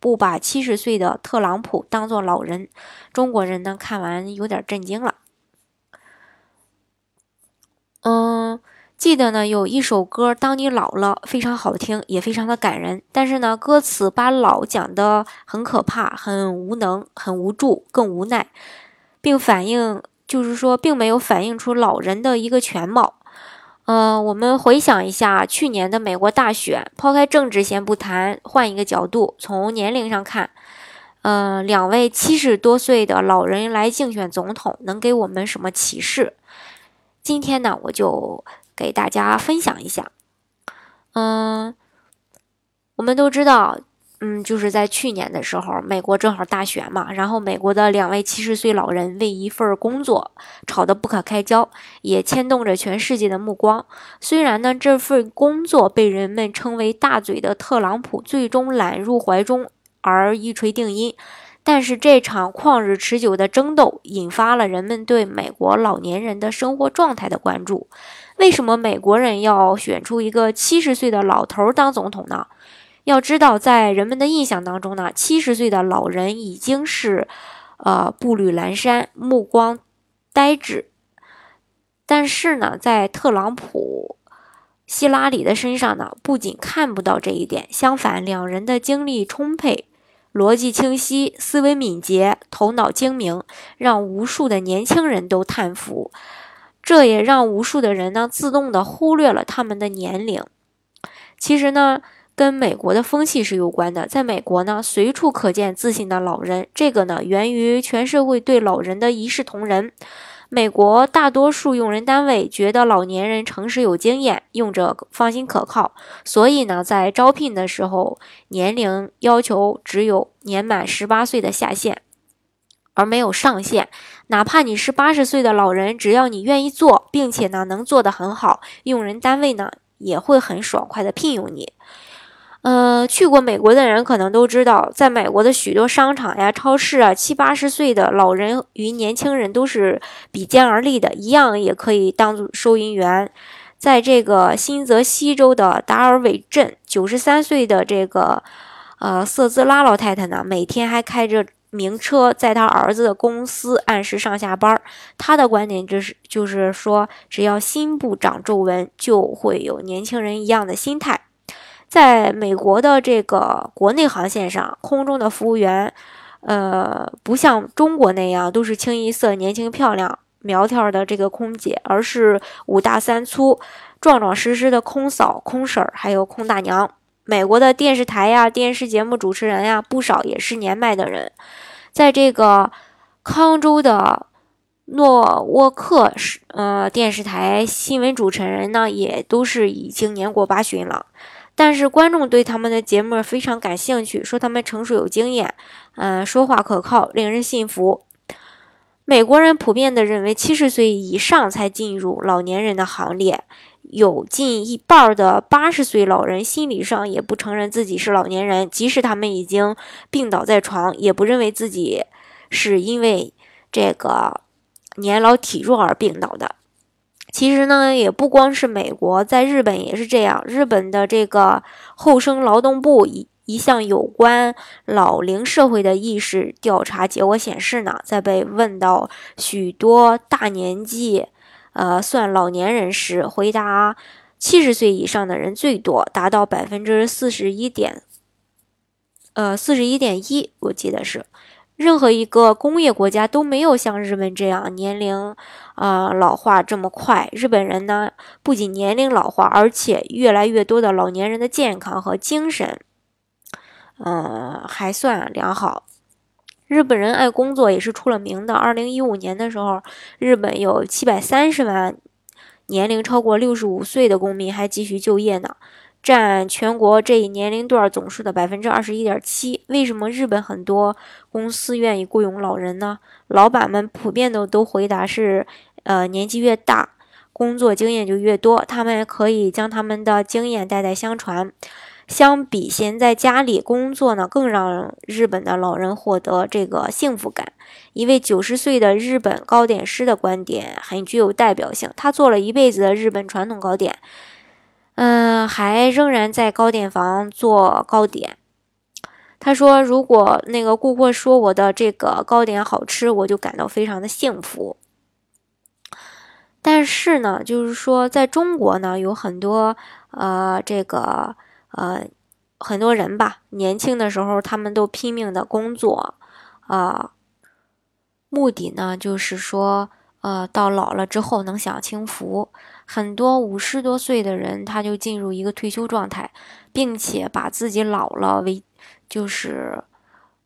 不把七十岁的特朗普当做老人？中国人呢看完有点震惊了。嗯，记得呢有一首歌《当你老了》非常好听，也非常的感人。但是呢，歌词把老讲的很可怕、很无能、很无助、更无奈，并反映就是说，并没有反映出老人的一个全貌。呃，我们回想一下去年的美国大选，抛开政治先不谈，换一个角度，从年龄上看，呃，两位七十多岁的老人来竞选总统，能给我们什么启示？今天呢，我就给大家分享一下。嗯，我们都知道。嗯，就是在去年的时候，美国正好大选嘛，然后美国的两位七十岁老人为一份工作吵得不可开交，也牵动着全世界的目光。虽然呢，这份工作被人们称为“大嘴”的特朗普最终揽入怀中而一锤定音，但是这场旷日持久的争斗引发了人们对美国老年人的生活状态的关注。为什么美国人要选出一个七十岁的老头当总统呢？要知道，在人们的印象当中呢，七十岁的老人已经是，呃，步履蹒跚、目光呆滞。但是呢，在特朗普、希拉里的身上呢，不仅看不到这一点，相反，两人的精力充沛、逻辑清晰、思维敏捷、头脑精明，让无数的年轻人都叹服。这也让无数的人呢，自动的忽略了他们的年龄。其实呢。跟美国的风气是有关的，在美国呢，随处可见自信的老人。这个呢，源于全社会对老人的一视同仁。美国大多数用人单位觉得老年人诚实有经验，用着放心可靠，所以呢，在招聘的时候，年龄要求只有年满十八岁的下限，而没有上限。哪怕你是八十岁的老人，只要你愿意做，并且呢，能做得很好，用人单位呢，也会很爽快的聘用你。呃，去过美国的人可能都知道，在美国的许多商场呀、超市啊，七八十岁的老人与年轻人都是比肩而立的，一样也可以当做收银员。在这个新泽西州的达尔韦镇，九十三岁的这个呃瑟兹拉老太太呢，每天还开着名车，在她儿子的公司按时上下班。她的观点就是，就是说，只要心不长皱纹，就会有年轻人一样的心态。在美国的这个国内航线上，空中的服务员，呃，不像中国那样都是清一色年轻漂亮、苗条的这个空姐，而是五大三粗、壮壮实实的空嫂、空婶儿，还有空大娘。美国的电视台呀、电视节目主持人呀，不少也是年迈的人。在这个康州的诺沃克市，呃，电视台新闻主持人呢，也都是已经年过八旬了。但是观众对他们的节目非常感兴趣，说他们成熟有经验，嗯，说话可靠，令人信服。美国人普遍的认为，七十岁以上才进入老年人的行列，有近一半的八十岁老人心理上也不承认自己是老年人，即使他们已经病倒在床，也不认为自己是因为这个年老体弱而病倒的。其实呢，也不光是美国，在日本也是这样。日本的这个厚生劳动部一一项有关老龄社会的意识调查结果显示呢，在被问到许多大年纪，呃，算老年人时，回答七十岁以上的人最多，达到百分之四十一点，呃，四十一点一，我记得是。任何一个工业国家都没有像日本这样年龄，呃，老化这么快。日本人呢，不仅年龄老化，而且越来越多的老年人的健康和精神，嗯，还算良好。日本人爱工作也是出了名的。二零一五年的时候，日本有七百三十万年龄超过六十五岁的公民还继续就业呢。占全国这一年龄段总数的百分之二十一点七。为什么日本很多公司愿意雇佣老人呢？老板们普遍的都回答是，呃，年纪越大，工作经验就越多，他们可以将他们的经验代代相传。相比闲在家里工作呢，更让日本的老人获得这个幸福感。一位九十岁的日本糕点师的观点很具有代表性。他做了一辈子的日本传统糕点，嗯，还仍然在糕点房做糕点。他说：“如果那个顾客说我的这个糕点好吃，我就感到非常的幸福。”但是呢，就是说，在中国呢，有很多呃，这个。呃，很多人吧，年轻的时候他们都拼命的工作，啊，目的呢就是说，呃，到老了之后能享清福。很多五十多岁的人，他就进入一个退休状态，并且把自己老了为，就是，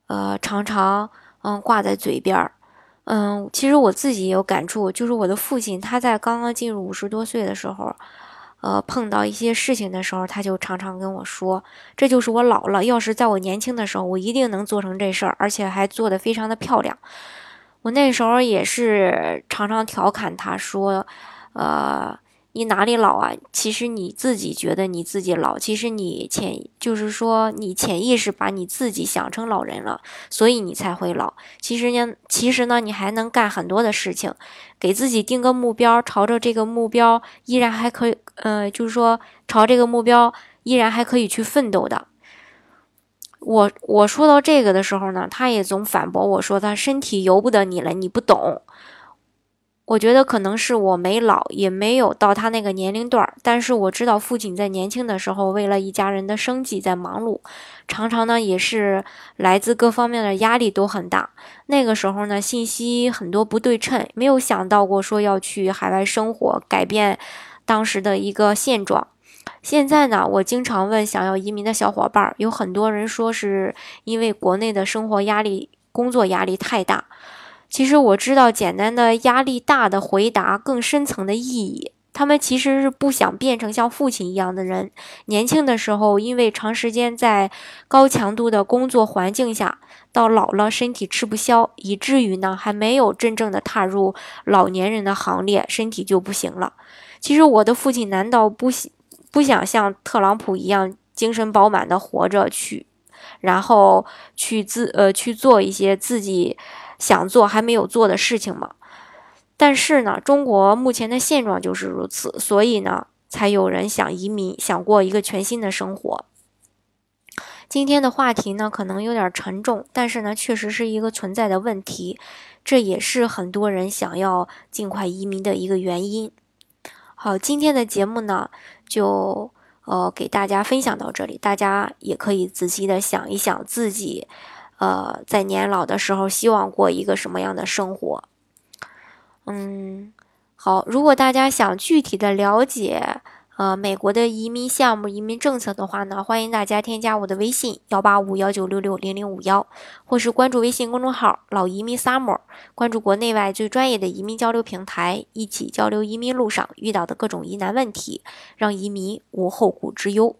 呃，常常嗯挂在嘴边儿。嗯，其实我自己也有感触，就是我的父亲他在刚刚进入五十多岁的时候。呃，碰到一些事情的时候，他就常常跟我说：“这就是我老了。要是在我年轻的时候，我一定能做成这事儿，而且还做得非常的漂亮。”我那时候也是常常调侃他说：“呃。”你哪里老啊？其实你自己觉得你自己老，其实你潜就是说你潜意识把你自己想成老人了，所以你才会老。其实呢，其实呢，你还能干很多的事情，给自己定个目标，朝着这个目标依然还可以，呃，就是说朝这个目标依然还可以去奋斗的。我我说到这个的时候呢，他也总反驳我说他身体由不得你了，你不懂。我觉得可能是我没老，也没有到他那个年龄段儿。但是我知道父亲在年轻的时候，为了一家人的生计在忙碌，常常呢也是来自各方面的压力都很大。那个时候呢，信息很多不对称，没有想到过说要去海外生活，改变当时的一个现状。现在呢，我经常问想要移民的小伙伴，有很多人说是因为国内的生活压力、工作压力太大。其实我知道，简单的压力大的回答更深层的意义。他们其实是不想变成像父亲一样的人。年轻的时候，因为长时间在高强度的工作环境下，到老了身体吃不消，以至于呢还没有真正的踏入老年人的行列，身体就不行了。其实我的父亲难道不不想像特朗普一样精神饱满的活着去，然后去自呃去做一些自己。想做还没有做的事情吗？但是呢，中国目前的现状就是如此，所以呢，才有人想移民，想过一个全新的生活。今天的话题呢，可能有点沉重，但是呢，确实是一个存在的问题，这也是很多人想要尽快移民的一个原因。好，今天的节目呢，就呃给大家分享到这里，大家也可以仔细的想一想自己。呃，在年老的时候，希望过一个什么样的生活？嗯，好，如果大家想具体的了解呃美国的移民项目、移民政策的话呢，欢迎大家添加我的微信幺八五幺九六六零零五幺，或是关注微信公众号“老移民 summer”，关注国内外最专业的移民交流平台，一起交流移民路上遇到的各种疑难问题，让移民无后顾之忧。